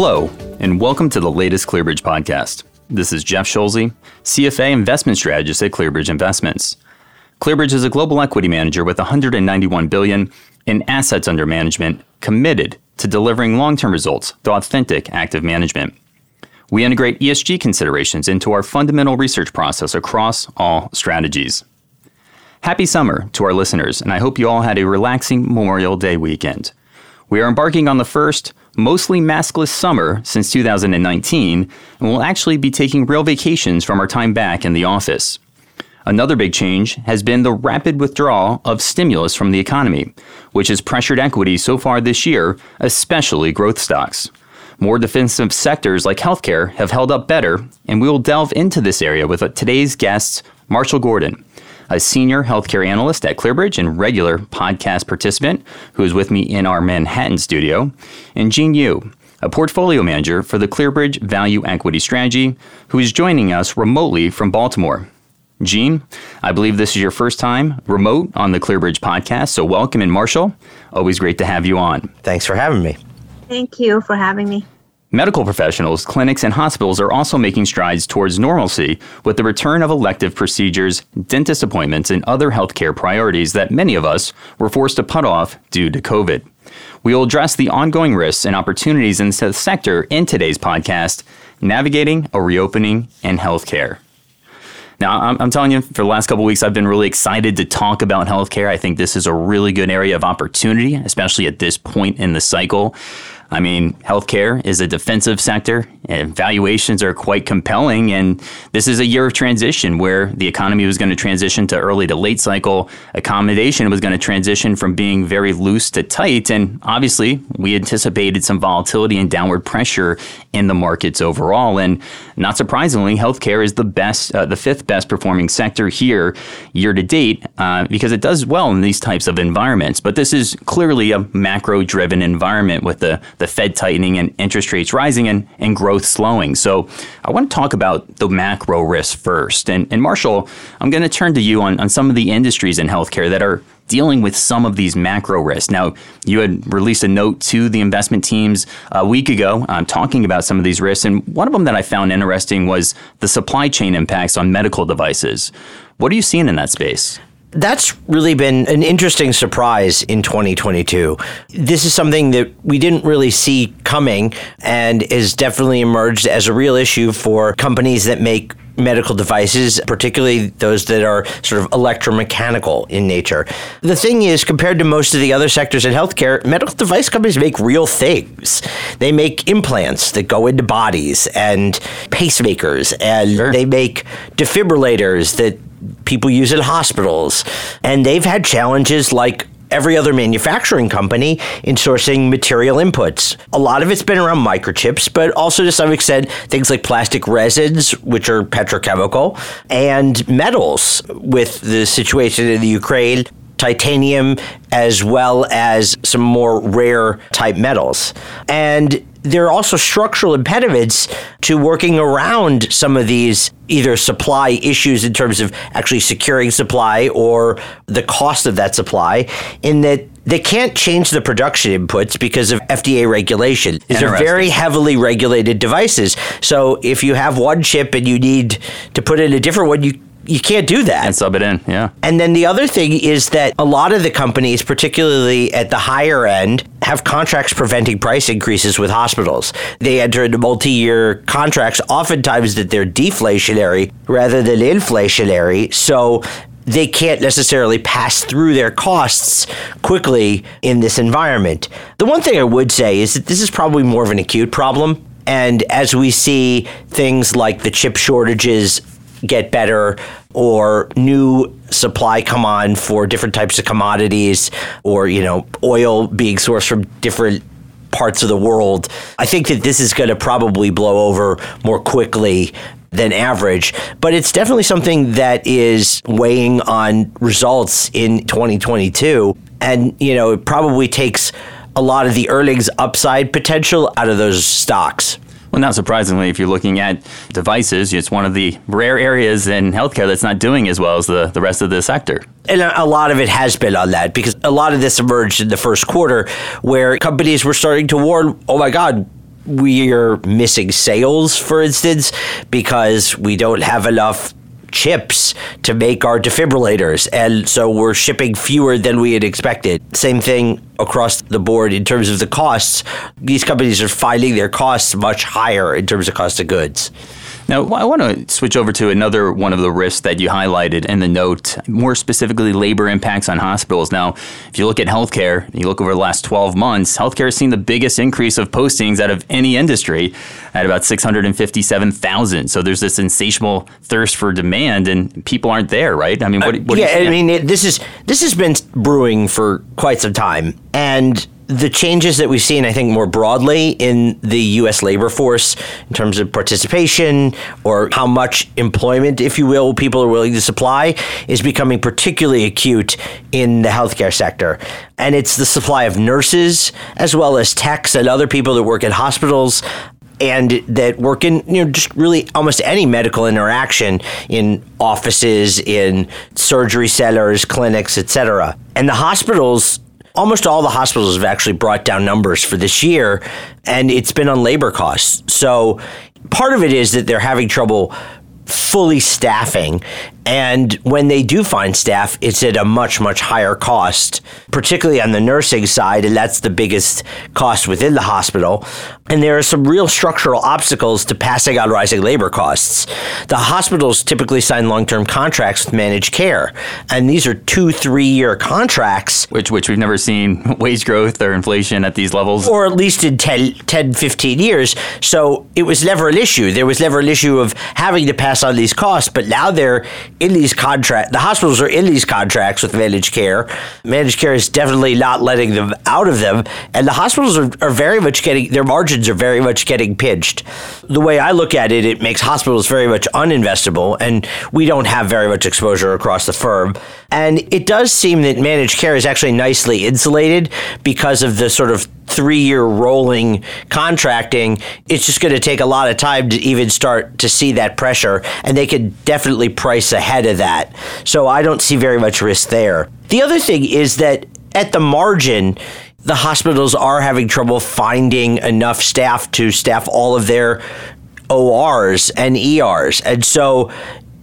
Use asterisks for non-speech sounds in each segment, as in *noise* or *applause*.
Hello, and welcome to the latest ClearBridge podcast. This is Jeff Schulze, CFA investment strategist at ClearBridge Investments. ClearBridge is a global equity manager with 191 billion in assets under management committed to delivering long-term results through authentic active management. We integrate ESG considerations into our fundamental research process across all strategies. Happy summer to our listeners, and I hope you all had a relaxing Memorial Day weekend. We are embarking on the first mostly maskless summer since 2019, and we'll actually be taking real vacations from our time back in the office. Another big change has been the rapid withdrawal of stimulus from the economy, which has pressured equities so far this year, especially growth stocks. More defensive sectors like healthcare have held up better, and we will delve into this area with today's guest, Marshall Gordon, a senior healthcare analyst at ClearBridge and regular podcast participant who is with me in our Manhattan studio, and Jean Yu, a portfolio manager for the ClearBridge Value Equity Strategy, who is joining us remotely from Baltimore. Jean, I believe this is your first time remote on the ClearBridge podcast, so welcome. And Marshall, always great to have you on. Thanks for having me. Thank you for having me. Medical professionals, clinics, and hospitals are also making strides towards normalcy with the return of elective procedures, dentist appointments, and other healthcare priorities that many of us were forced to put off due to COVID. We will address the ongoing risks and opportunities in the sector in today's podcast, Navigating a Reopening in Healthcare. Now, I'm, I'm, telling you, for the last couple weeks, I've been really excited to talk about healthcare. I think this is a really good area of opportunity, especially at this point in the cycle. I mean, healthcare is a defensive sector, and valuations are quite compelling. And this is a year of transition where the economy was going to transition to early to late cycle. Accommodation was going to transition from being very loose to tight. And obviously, we anticipated some volatility and downward pressure in the markets overall. And not surprisingly, healthcare is the best, uh, the fifth best performing sector here year to date uh, because it does well in these types of environments. But this is clearly a macro driven environment with the the Fed tightening and interest rates rising and, and growth slowing. So I want to talk about the macro risks first. And, and Marshall, I'm going to turn to you on, on some of the industries in healthcare that are dealing with some of these macro risks. Now, you had released a note to the investment teams a week ago um, talking about some of these risks. And one of them that I found interesting was the supply chain impacts on medical devices. What are you seeing in that space? That's really been an interesting surprise in 2022. This is something that we didn't really see coming and has definitely emerged as a real issue for companies that make medical devices, particularly those that are sort of electromechanical in nature. The thing is, compared to most of the other sectors in healthcare, medical device companies make real things. They make implants that go into bodies and pacemakers, and sure. they make defibrillators that people use in hospitals. And they've had challenges like every other manufacturing company in sourcing material inputs. A lot of it's been around microchips, but also to some extent things like plastic resins, which are petrochemical, and metals with the situation in the Ukraine. Titanium, as well as some more rare type metals. And there are also structural impediments to working around some of these either supply issues in terms of actually securing supply or the cost of that supply, in that they can't change the production inputs because of FDA regulation. These are very heavily regulated devices. So if you have one chip and you need to put in a different one, you you can't do that. And sub it in, yeah. And then the other thing is that a lot of the companies, particularly at the higher end, have contracts preventing price increases with hospitals. They enter into multi year contracts, oftentimes that they're deflationary rather than inflationary. So they can't necessarily pass through their costs quickly in this environment. The one thing I would say is that this is probably more of an acute problem. And as we see things like the chip shortages get better or new supply come on for different types of commodities or you know oil being sourced from different parts of the world i think that this is going to probably blow over more quickly than average. But it's definitely something that is weighing on results in 2022 and you know it probably takes a lot of the earnings upside potential out of those stocks well, not surprisingly, if you're looking at devices, it's one of the rare areas in healthcare that's not doing as well as the, the rest of the sector. And a lot of it has been on that because a lot of this emerged in the first quarter where companies were starting to warn, oh my God, we are missing sales, for instance, because we don't have enough chips to make our defibrillators. And so we're shipping fewer than we had expected. Same thing across the board in terms of the costs. These companies are finding their costs much higher in terms of cost of goods. Now, I want to switch over to another one of the risks that you highlighted in the note, more specifically labor impacts on hospitals. Now, if you look at healthcare, you look over the last 12 months, healthcare has seen the biggest increase of postings out of any industry at about 657,000. So there's this insatiable thirst for demand, and people aren't there, right? I mean, what, what uh, yeah, I mean, it, this is this has been brewing for quite some time, and the changes that we've seen, I think, more broadly in the U.S. labor force in terms of participation or how much employment, if you will, people are willing to supply is becoming particularly acute in the healthcare sector. And it's the supply of nurses as well as techs and other people that work in hospitals and that work in you know just really almost any medical interaction in offices in surgery centers clinics etc and the hospitals almost all the hospitals have actually brought down numbers for this year, and it's been on labor costs. So part of it is that they're having trouble fully staffing. And when they do find staff, it's at a much, much higher cost, particularly on the nursing side. And that's the biggest cost within the hospital. And there are some real structural obstacles to passing on rising labor costs. The hospitals typically sign long term contracts with managed care. And these are two, three year contracts. Which, which we've never seen *laughs* wage growth or inflation at these levels. Or at least in 10, 10 15 years. So it was never an issue. There was never an issue of having to pass on these costs. But now they're in these contracts. The hospitals are in these contracts with managed care. Managed care is definitely not letting them out of them, and the hospitals are, are very much getting their margins are very much getting pinched. The way I look at it, it makes hospitals very much uninvestable, and we don't have very much exposure across the firm. And it does seem that managed care is actually nicely insulated because of the sort of three year rolling contracting, it's just going to take a lot of time to even start to see that pressure. And they could definitely price ahead of that. So I don't see very much risk there. The other thing is that at the margin, the hospitals are having trouble finding enough staff to staff all of their ORs and ERs. And so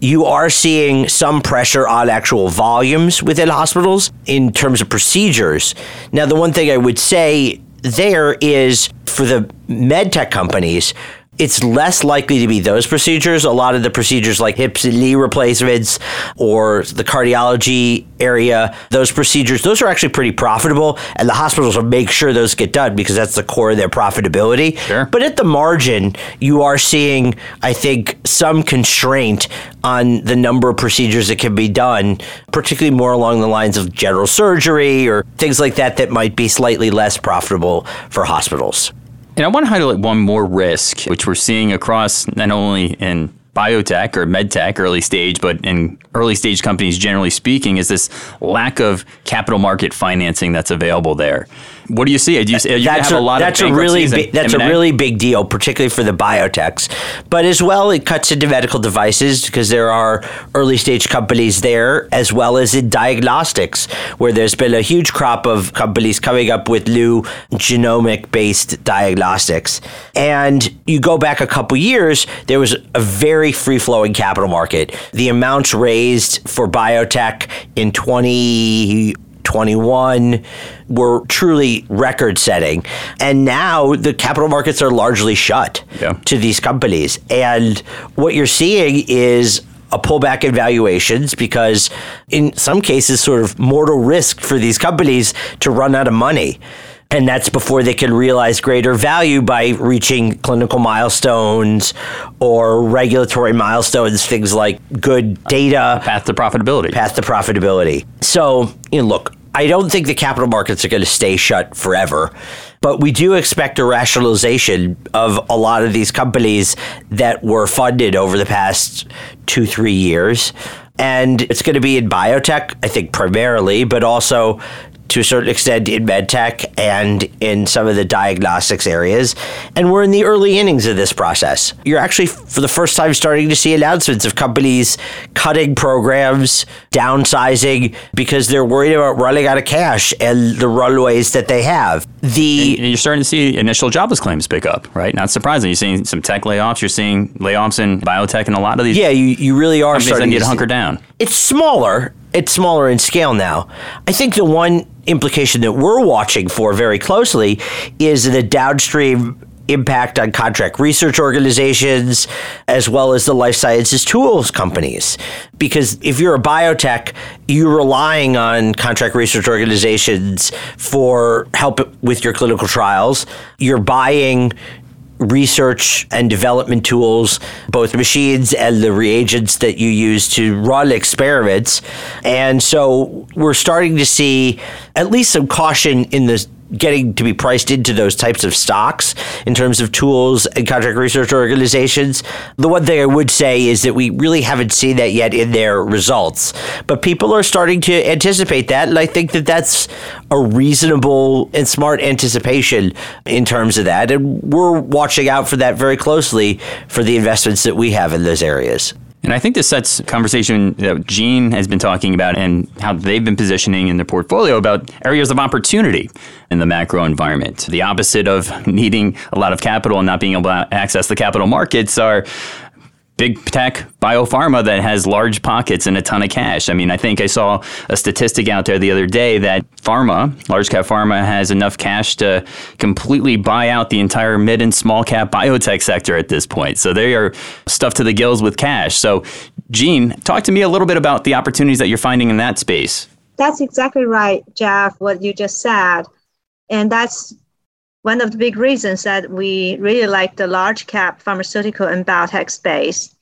you are seeing some pressure on actual volumes within hospitals in terms of procedures. Now, the one thing I would say there is for the med tech companies, it's less likely to be those procedures. A lot of the procedures like hips and knee replacements or the cardiology area, those procedures, those are actually pretty profitable. And the hospitals will make sure those get done because that's the core of their profitability. Sure. But at the margin, you are seeing, I think, some constraint on the number of procedures that can be done, particularly more along the lines of general surgery or things like that that might be slightly less profitable for hospitals. And I want to highlight one more risk, which we're seeing across not only in biotech or medtech early stage, but in early stage companies generally speaking, is this lack of capital market financing that's available there. What do you see? Do you, you that's have a, a lot that's of a really big, that's M&A? a really big deal, particularly for the biotechs. But as well, it cuts into medical devices because there are early stage companies there, as well as in diagnostics, where there's been a huge crop of companies coming up with new genomic based diagnostics. And you go back a couple years, there was a very free flowing capital market. The amounts raised for biotech in 20 21 were truly record setting. And now the capital markets are largely shut yeah. to these companies. And what you're seeing is a pullback in valuations because, in some cases, sort of mortal risk for these companies to run out of money. And that's before they can realize greater value by reaching clinical milestones or regulatory milestones, things like good data. Path to profitability. Path to profitability. So, you know, look, I don't think the capital markets are going to stay shut forever, but we do expect a rationalization of a lot of these companies that were funded over the past two, three years. And it's going to be in biotech, I think, primarily, but also to a certain extent in medtech and in some of the diagnostics areas. And we're in the early innings of this process. You're actually, for the first time, starting to see announcements of companies cutting programs, downsizing, because they're worried about running out of cash and the runways that they have. The and you're starting to see initial jobless claims pick up, right? Not surprising. You're seeing some tech layoffs. You're seeing layoffs in biotech and a lot of these. Yeah, you, you really are starting to, to hunker down. It's smaller. It's smaller in scale now. I think the one implication that we're watching for very closely is the downstream impact on contract research organizations as well as the life sciences tools companies. Because if you're a biotech, you're relying on contract research organizations for help with your clinical trials. You're buying research and development tools, both machines and the reagents that you use to run experiments. And so we're starting to see at least some caution in the getting to be priced into those types of stocks in terms of tools and contract research organizations. The one thing I would say is that we really haven't seen that yet in their results, but people are starting to anticipate that. And I think that that's a reasonable and smart anticipation in terms of that. And we're watching out for that very closely for the investments that we have in those areas. And I think this sets conversation that Jean has been talking about and how they've been positioning in their portfolio about areas of opportunity in the macro environment. The opposite of *laughs* needing a lot of capital and not being able to access the capital markets are big tech biopharma that has large pockets and a ton of cash. I mean, I think I saw a statistic out there the other day that pharma, large cap pharma, has enough cash to completely buy out the entire mid and small cap biotech sector at this point. So they are stuffed to the gills with cash. So, Jean, talk to me a little bit about the opportunities that you're finding in that space. That's exactly right, Jeff, what you just said. And that's one of the big reasons that we really like the large cap pharmaceutical and biotech space.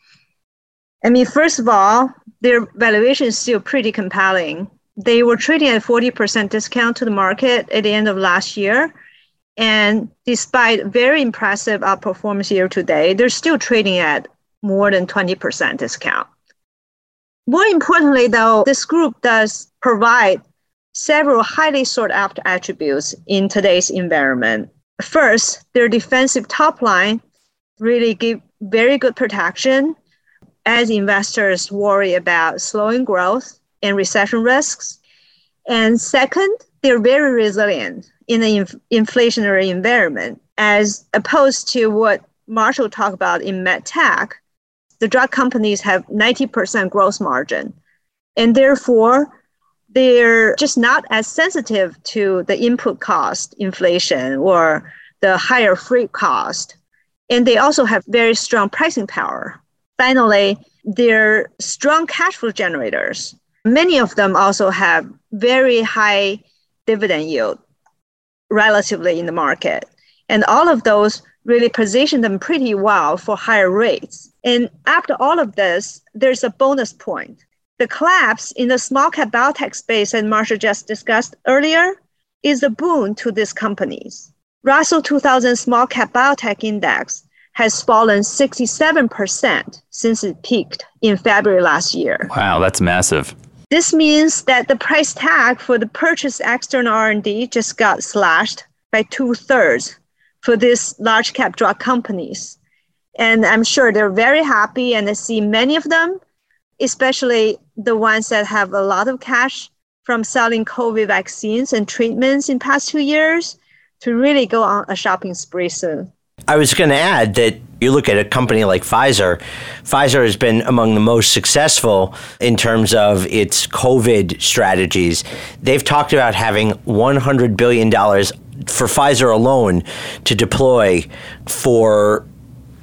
I mean, first of all, their valuation is still pretty compelling. They were trading at 40% discount to the market at the end of last year. And despite very impressive outperformance year to date, they're still trading at more than 20% discount. More importantly, though, this group does provide several highly sought after attributes in today's environment. First, their defensive top line really give very good protection as investors worry about slowing growth and recession risks. And second, they're very resilient in an inf- inflationary environment, as opposed to what Marshall talked about in MedTech. The drug companies have 90% gross margin, and therefore they're just not as sensitive to the input cost inflation or the higher freight cost. And they also have very strong pricing power. Finally, they're strong cash flow generators. Many of them also have very high dividend yield relatively in the market. And all of those really position them pretty well for higher rates. And after all of this, there's a bonus point the collapse in the small cap biotech space that Marshall just discussed earlier is a boon to these companies. Russell 2000 Small Cap Biotech Index has fallen 67% since it peaked in February last year. Wow, that's massive. This means that the price tag for the purchased external R&D just got slashed by two thirds for these large cap drug companies. And I'm sure they're very happy and I see many of them especially the ones that have a lot of cash from selling COVID vaccines and treatments in past two years to really go on a shopping spree soon. I was going to add that you look at a company like Pfizer, Pfizer has been among the most successful in terms of its COVID strategies. They've talked about having $100 billion for Pfizer alone to deploy for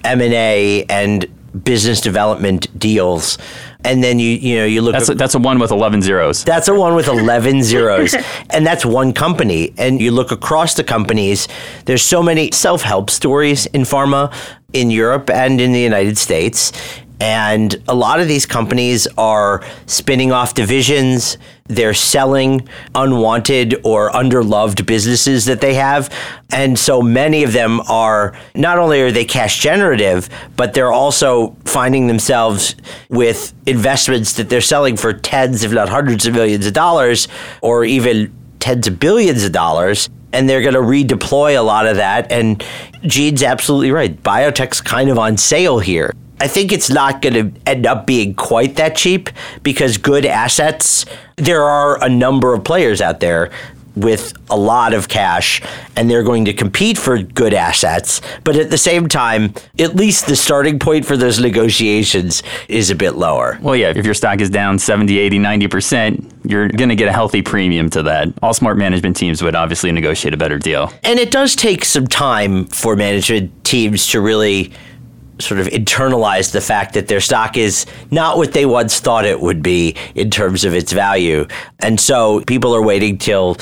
M&A and business development deals and then you you know you look that's a, that's a one with 11 zeros. That's a one with 11 *laughs* zeros. And that's one company. And you look across the companies there's so many self-help stories in pharma in Europe and in the United States and a lot of these companies are spinning off divisions. They're selling unwanted or underloved businesses that they have. And so many of them are not only are they cash generative, but they're also finding themselves with investments that they're selling for tens, if not hundreds of millions of dollars, or even tens of billions of dollars and they're going to redeploy a lot of that. And Jean's absolutely right. Biotech's kind of on sale here. I think it's not going to end up being quite that cheap because good assets, there are a number of players out there with a lot of cash and they're going to compete for good assets. But at the same time, at least the starting point for those negotiations is a bit lower. Well, yeah, if your stock is down 70, 80, 90%, you're going to get a healthy premium to that. All smart management teams would obviously negotiate a better deal. And it does take some time for management teams to really sort of internalize the fact that their stock is not what they once thought it would be in terms of its value. And so people are waiting till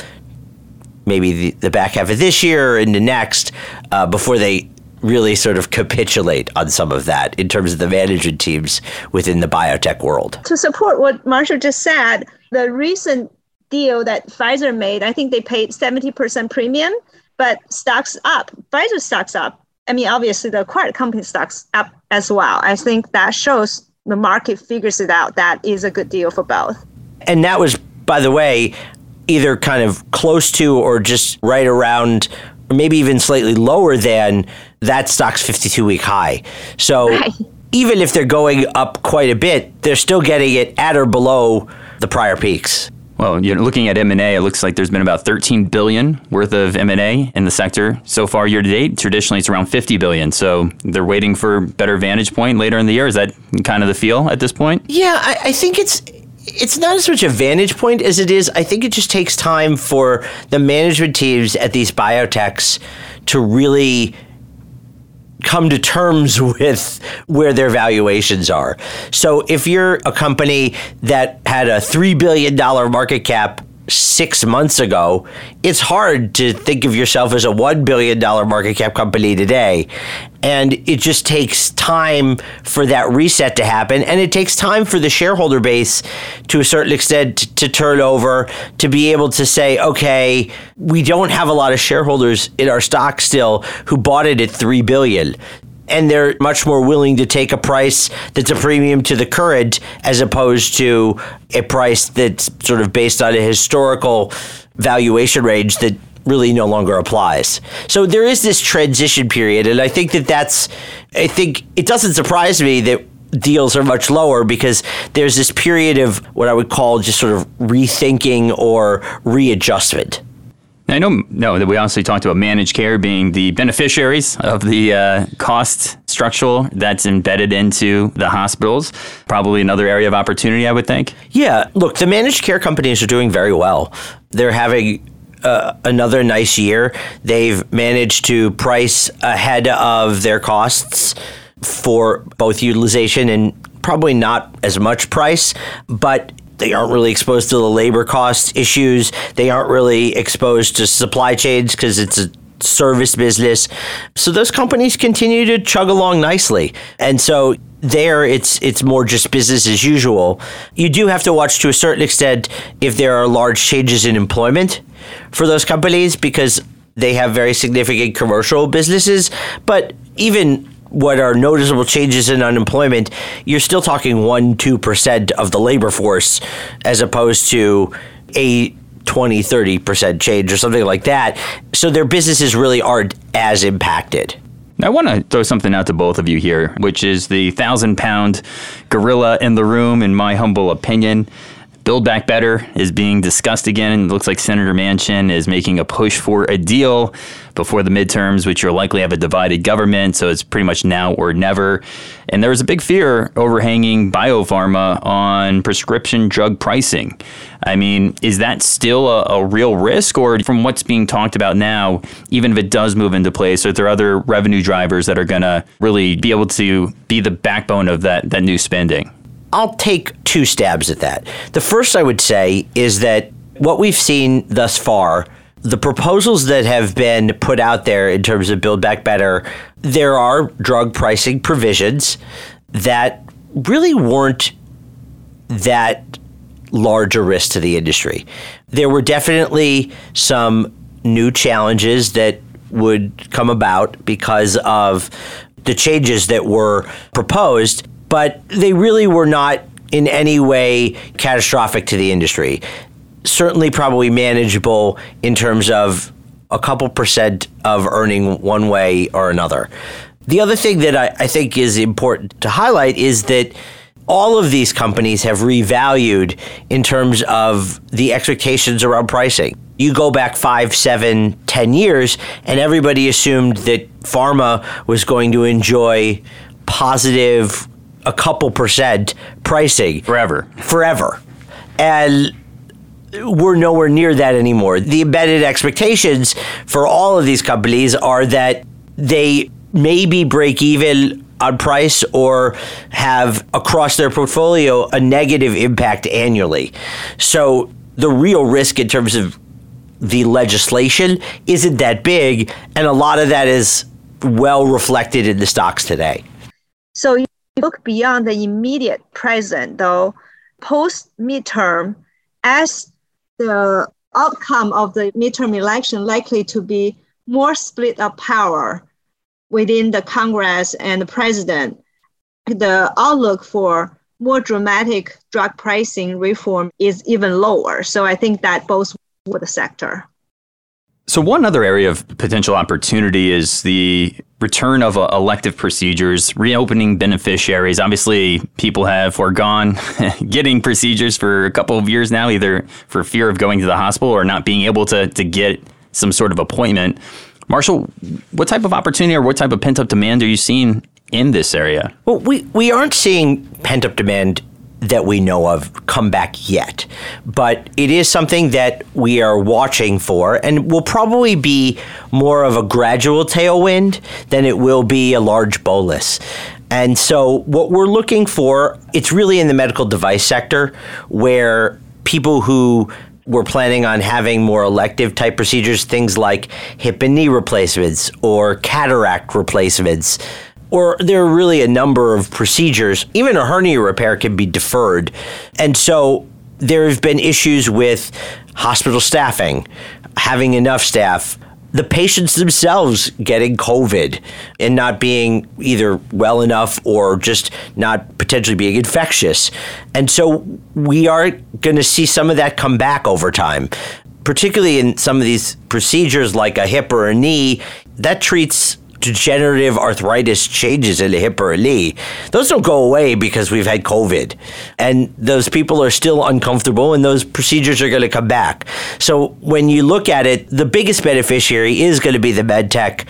maybe the, the back half of this year or into next uh, before they really sort of capitulate on some of that in terms of the management teams within the biotech world. To support what Marshall just said, the recent deal that Pfizer made, I think they paid 70% premium, but stocks up. Pfizer stocks up. I mean, obviously the acquired company stocks up as well. I think that shows the market figures it out. That is a good deal for both. And that was, by the way, either kind of close to or just right around or maybe even slightly lower than that stock's 52 week high. So right. even if they're going up quite a bit, they're still getting it at or below the prior peaks. Well, you know, looking at M&A, it looks like there's been about 13 billion worth of M&A in the sector so far year to date. Traditionally, it's around 50 billion. So they're waiting for better vantage point later in the year. Is that kind of the feel at this point? Yeah, I, I think it's it's not as much a vantage point as it is. I think it just takes time for the management teams at these biotechs to really come to terms *laughs* with where their valuations are. So if you're a company that had a $3 billion market cap six months ago, it's hard to think of yourself as a $1 billion market cap company today. And it just takes time for that reset to happen. And it takes time for the shareholder base to a certain extent to, to turn over, to be able to say, okay, we don't have a lot of shareholders in our stock still who bought it at 3 billion and they're much more willing to take a price that's a premium to the current as opposed to a price that's sort of based on a historical valuation range that really no longer applies. So there is this transition period and I think that that's I think it doesn't surprise me that deals are much lower because there's this period of what I would call just sort of rethinking or readjustment. I know, no, that we also talked about managed care being the beneficiaries of the uh, cost structural that's embedded into the hospitals. Probably another area of opportunity, I would think. Yeah, look, the managed care companies are doing very well. They're having uh, another nice year. They've managed to price ahead of their costs for both utilization and probably not as much price, but they aren't really exposed to the labor cost issues. They aren't really exposed to supply chains because it's a service business. So those companies continue to chug along nicely. And so there it's it's more just business as usual. You do have to watch to a certain extent if there are large changes in employment for those companies because they have very significant commercial businesses, but even what are noticeable changes in unemployment, you're still talking 1 2% of the labor force as opposed to a 20 30% change or something like that. So their businesses really aren't as impacted. I want to throw something out to both of you here, which is the thousand pound gorilla in the room, in my humble opinion. Build Back Better is being discussed again. And it looks like Senator Manchin is making a push for a deal before the midterms, which will likely have a divided government. So it's pretty much now or never. And there was a big fear overhanging biopharma on prescription drug pricing. I mean, is that still a, a, real risk? Or from what's being talked about now, even if it does move into place, are there other revenue drivers that are going to really be able to be the backbone of that, that new spending? I'll take two stabs at that. The first I would say is that what we've seen thus far, the proposals that have been put out there in terms of Build Back Better, there are drug pricing provisions that really weren't that large a risk to the industry. There were definitely some new challenges that would come about because of the changes that were proposed but they really were not in any way catastrophic to the industry. certainly probably manageable in terms of a couple percent of earning one way or another. The other thing that I, I think is important to highlight is that all of these companies have revalued in terms of the expectations around pricing. You go back five, seven, ten years, and everybody assumed that pharma was going to enjoy positive a couple percent pricing forever. Forever. And we're nowhere near that anymore. The embedded expectations for all of these companies are that they maybe break even on price or have across their portfolio a negative impact annually. So the real risk in terms of the legislation isn't that big, and a lot of that is well reflected in the stocks today. So you look beyond the immediate present, though, post midterm, as the outcome of the midterm election likely to be more split of power within the Congress and the president, the outlook for more dramatic drug pricing reform is even lower. So I think that both for the sector. So, one other area of potential opportunity is the return of uh, elective procedures, reopening beneficiaries. Obviously, people have foregone *laughs* getting procedures for a couple of years now, either for fear of going to the hospital or not being able to, to get some sort of appointment. Marshall, what type of opportunity or what type of pent up demand are you seeing in this area? Well, we, we aren't seeing pent up demand that we know of come back yet. But it is something that we are watching for and will probably be more of a gradual tailwind than it will be a large bolus. And so what we're looking for, it's really in the medical device sector where people who were planning on having more elective type procedures, things like hip and knee replacements or cataract replacements, or there are really a number of procedures. Even a hernia repair can be deferred. And so there have been issues with hospital staffing, having enough staff, the patients themselves getting COVID and not being either well enough or just not potentially being infectious. And so we are going to see some of that come back over time. Particularly in some of these procedures like a hip or a knee, that treats degenerative arthritis changes in the hip or a knee, those don't go away because we've had COVID. And those people are still uncomfortable and those procedures are going to come back. So when you look at it, the biggest beneficiary is going to be the medtech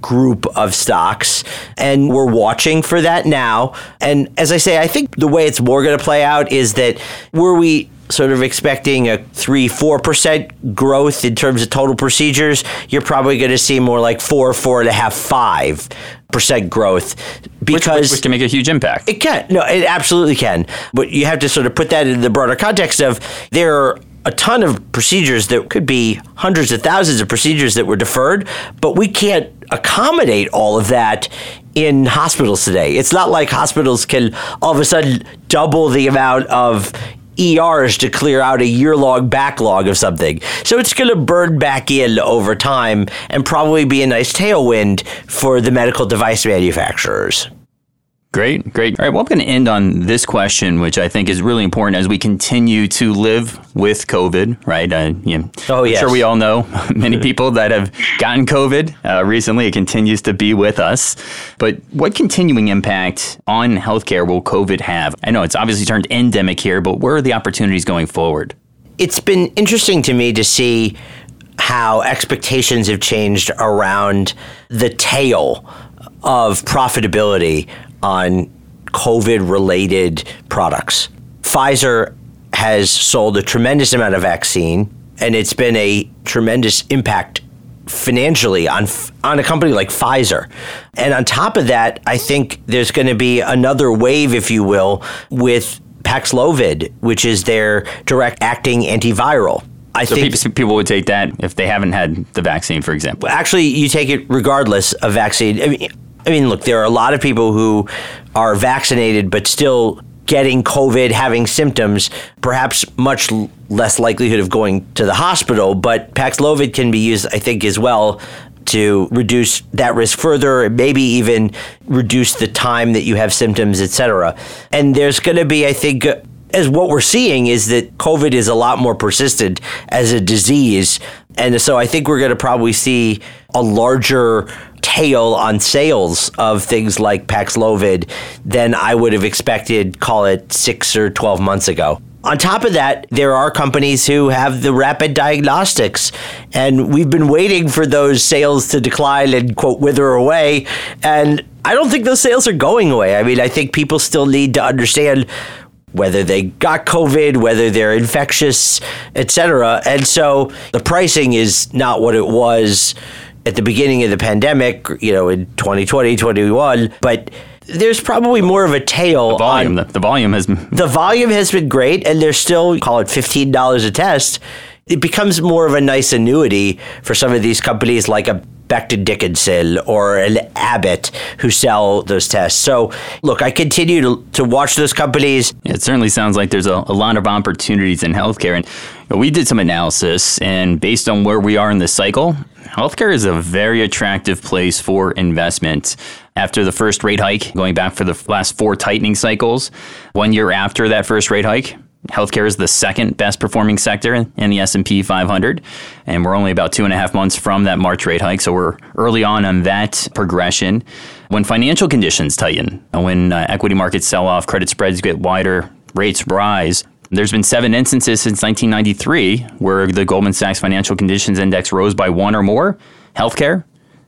group of stocks. And we're watching for that now. And as I say, I think the way it's more going to play out is that were we sort of expecting a three, four percent growth in terms of total procedures, you're probably going to see more like four, four and a half, five percent growth because which, which, can make a huge impact. It can. No, it absolutely can. But you have to sort of put that in the broader context of there are a ton of procedures that could be hundreds of thousands of procedures that were deferred, but we can't accommodate all of that in hospitals today. It's not like hospitals can all of a sudden double the amount of ERs to clear out a year long backlog of something. So it's going to burn back in over time and probably be a nice tailwind for the medical device manufacturers. Great, great. All right, well, I'm going to end on this question, which I think is really important as we continue to live with COVID, right? Uh, you know, oh, yes. I'm sure we all know *laughs* many people that have gotten COVID uh, recently. It continues to be with us. But what continuing impact on healthcare will COVID have? I know it's obviously turned endemic here, but where are the opportunities going forward? It's been interesting to me to see how expectations have changed around the tail of profitability on COVID related products. Pfizer has sold a tremendous amount of vaccine, and it's been a tremendous impact financially on on a company like Pfizer. And on top of that, I think there's going to be another wave, if you will, with Paxlovid, which is their direct acting antiviral. I so think people would take that if they haven't had the vaccine, for example. Actually, you take it regardless of vaccine. I mean, I mean, look, there are a lot of people who are vaccinated but still getting COVID, having symptoms, perhaps much less likelihood of going to the hospital. But Paxlovid can be used, I think, as well to reduce that risk further, maybe even reduce the time that you have symptoms, etc. And there's going to be, I think, uh, as what we're seeing is that COVID is a lot more persistent as a disease. And so I think we're going to probably see a larger tail on sales of things like Paxlovid than I would have expected, call it six or 12 months ago. On top of that, there are companies who have the rapid diagnostics, and we've been waiting for those sales to decline and, quote, wither away. And I don't think those sales are going away. I mean, I think people still need to understand whether they got COVID, whether they're infectious, etc. And so the pricing is not what it was at the beginning of the pandemic, you know, in 2020, 21, but there's probably more of a tail. The volume, on, the, the volume has the volume has been great, and there's still call it fifteen dollars a test. It becomes more of a nice annuity for some of these companies like a Becton Dickinson or an Abbott who sell those tests. So, look, I continue to, to watch those companies. It certainly sounds like there's a, a lot of opportunities in healthcare. And you know, we did some analysis, and based on where we are in the cycle, healthcare is a very attractive place for investment. After the first rate hike, going back for the last four tightening cycles, one year after that first rate hike, healthcare is the second best performing sector in the S&P 500 and we're only about two and a half months from that march rate hike so we're early on on that progression when financial conditions tighten when uh, equity markets sell off credit spreads get wider rates rise there's been seven instances since 1993 where the Goldman Sachs Financial Conditions Index rose by one or more. Healthcare,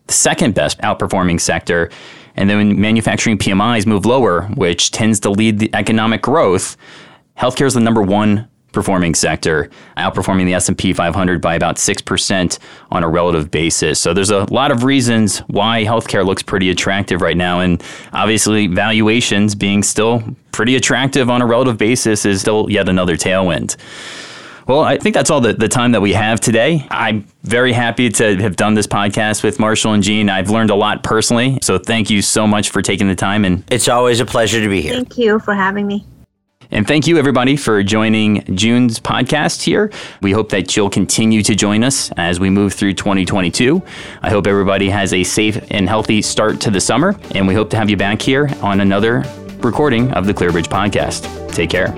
the second best outperforming sector. And then when manufacturing PMIs move lower, which tends to lead the economic growth, healthcare is the number one performing sector, outperforming the S&P 500 by about 6% on a relative basis. So there's a lot of reasons why healthcare looks pretty attractive right now and obviously valuations being still pretty attractive on a relative basis is still yet another tailwind. Well, I think that's all the, the time that we have today. I'm very happy to have done this podcast with Marshall and Jean. I've learned a lot personally. So thank you so much for taking the time and it's always a pleasure to be here. Thank you for having me. And thank you, everybody, for joining June's podcast here. We hope that you'll continue to join us as we move through 2022. I hope everybody has a safe and healthy start to the summer, and we hope to have you back here on another recording of the ClearBridge podcast. Take care.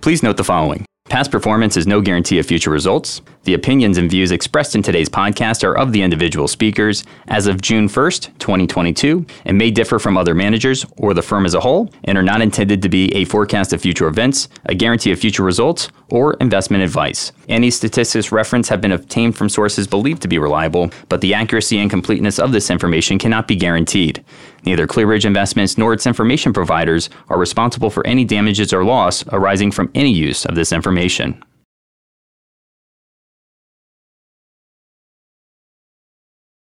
Please note the following. Past performance is no guarantee of future results. The opinions and views expressed in today's podcast are of the individual speakers as of June 1st, 2022, and may differ from other managers or the firm as a whole, and are not intended to be a forecast of future events, a guarantee of future results, or investment advice. Any statistics referenced have been obtained from sources believed to be reliable, but the accuracy and completeness of this information cannot be guaranteed. Neither ClearBridge Investments nor its information providers are responsible for any damages or loss arising from any use of this information.